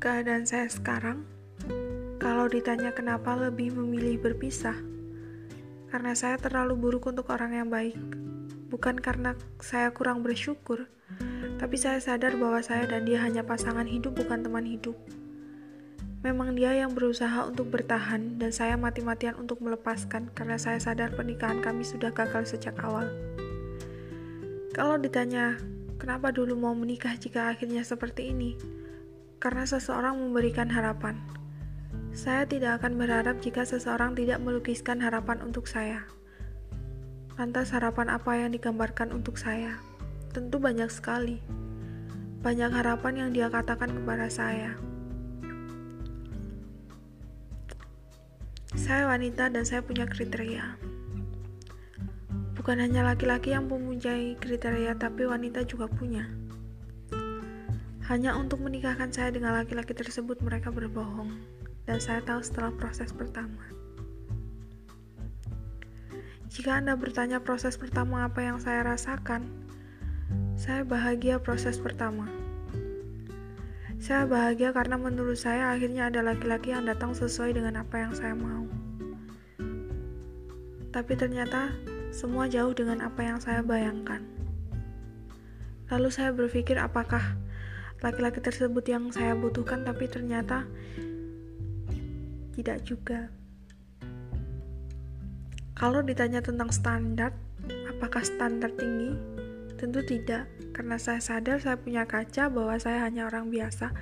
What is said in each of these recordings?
keadaan saya sekarang, kalau ditanya kenapa lebih memilih berpisah, karena saya terlalu buruk untuk orang yang baik. Bukan karena saya kurang bersyukur, tapi saya sadar bahwa saya dan dia hanya pasangan hidup, bukan teman hidup. Memang dia yang berusaha untuk bertahan, dan saya mati-matian untuk melepaskan karena saya sadar pernikahan kami sudah gagal sejak awal. Kalau ditanya, kenapa dulu mau menikah jika akhirnya seperti ini? Karena seseorang memberikan harapan. Saya tidak akan berharap jika seseorang tidak melukiskan harapan untuk saya. Lantas harapan apa yang digambarkan untuk saya? Tentu banyak sekali. Banyak harapan yang dia katakan kepada saya. Saya wanita dan saya punya kriteria. Bukan hanya laki-laki yang mempunyai kriteria, tapi wanita juga punya. Hanya untuk menikahkan saya dengan laki-laki tersebut, mereka berbohong, dan saya tahu setelah proses pertama. Jika Anda bertanya proses pertama apa yang saya rasakan, saya bahagia proses pertama. Saya bahagia karena menurut saya akhirnya ada laki-laki yang datang sesuai dengan apa yang saya mau. Tapi ternyata semua jauh dengan apa yang saya bayangkan. Lalu saya berpikir apakah laki-laki tersebut yang saya butuhkan tapi ternyata tidak juga. Kalau ditanya tentang standar, apakah standar tinggi? Tentu tidak, karena saya sadar saya punya kaca bahwa saya hanya orang biasa,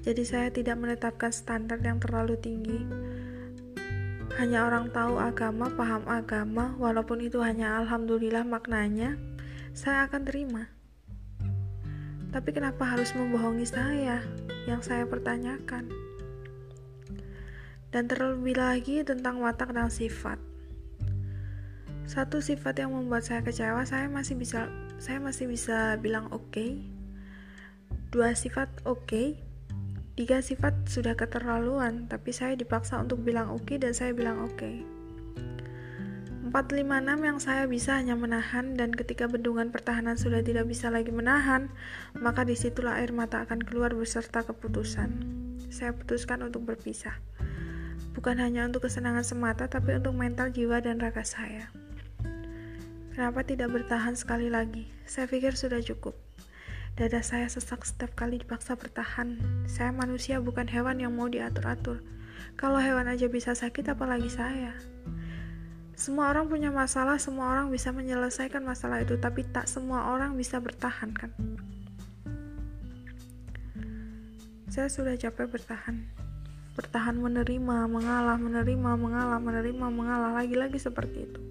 jadi saya tidak menetapkan standar yang terlalu tinggi. Hanya orang tahu agama, paham agama, walaupun itu hanya alhamdulillah maknanya, saya akan terima. Tapi kenapa harus membohongi saya? Yang saya pertanyakan. Dan terlebih lagi tentang watak dan sifat. Satu sifat yang membuat saya kecewa, saya masih bisa saya masih bisa bilang oke. Okay. Dua sifat oke. Okay. Tiga sifat sudah keterlaluan, tapi saya dipaksa untuk bilang oke okay dan saya bilang oke. Okay. 456 yang saya bisa hanya menahan dan ketika bendungan pertahanan sudah tidak bisa lagi menahan, maka di situlah air mata akan keluar beserta keputusan. Saya putuskan untuk berpisah. Bukan hanya untuk kesenangan semata, tapi untuk mental, jiwa, dan raga saya. Kenapa tidak bertahan sekali lagi? Saya pikir sudah cukup. Dada saya sesak setiap kali dipaksa bertahan. Saya manusia bukan hewan yang mau diatur-atur. Kalau hewan aja bisa sakit, apalagi saya. Semua orang punya masalah, semua orang bisa menyelesaikan masalah itu, tapi tak semua orang bisa bertahan, kan? Saya sudah capek bertahan. Bertahan menerima, mengalah, menerima, mengalah, menerima, mengalah, lagi-lagi seperti itu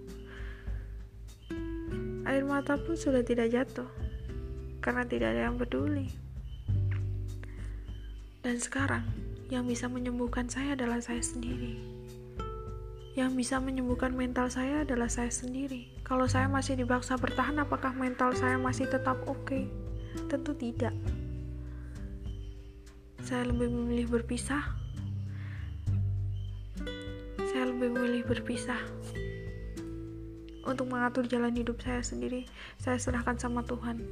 air mata pun sudah tidak jatuh karena tidak ada yang peduli. Dan sekarang, yang bisa menyembuhkan saya adalah saya sendiri. Yang bisa menyembuhkan mental saya adalah saya sendiri. Kalau saya masih dipaksa bertahan, apakah mental saya masih tetap oke? Okay? Tentu tidak. Saya lebih memilih berpisah. Saya lebih memilih berpisah untuk mengatur jalan hidup saya sendiri, saya serahkan sama Tuhan.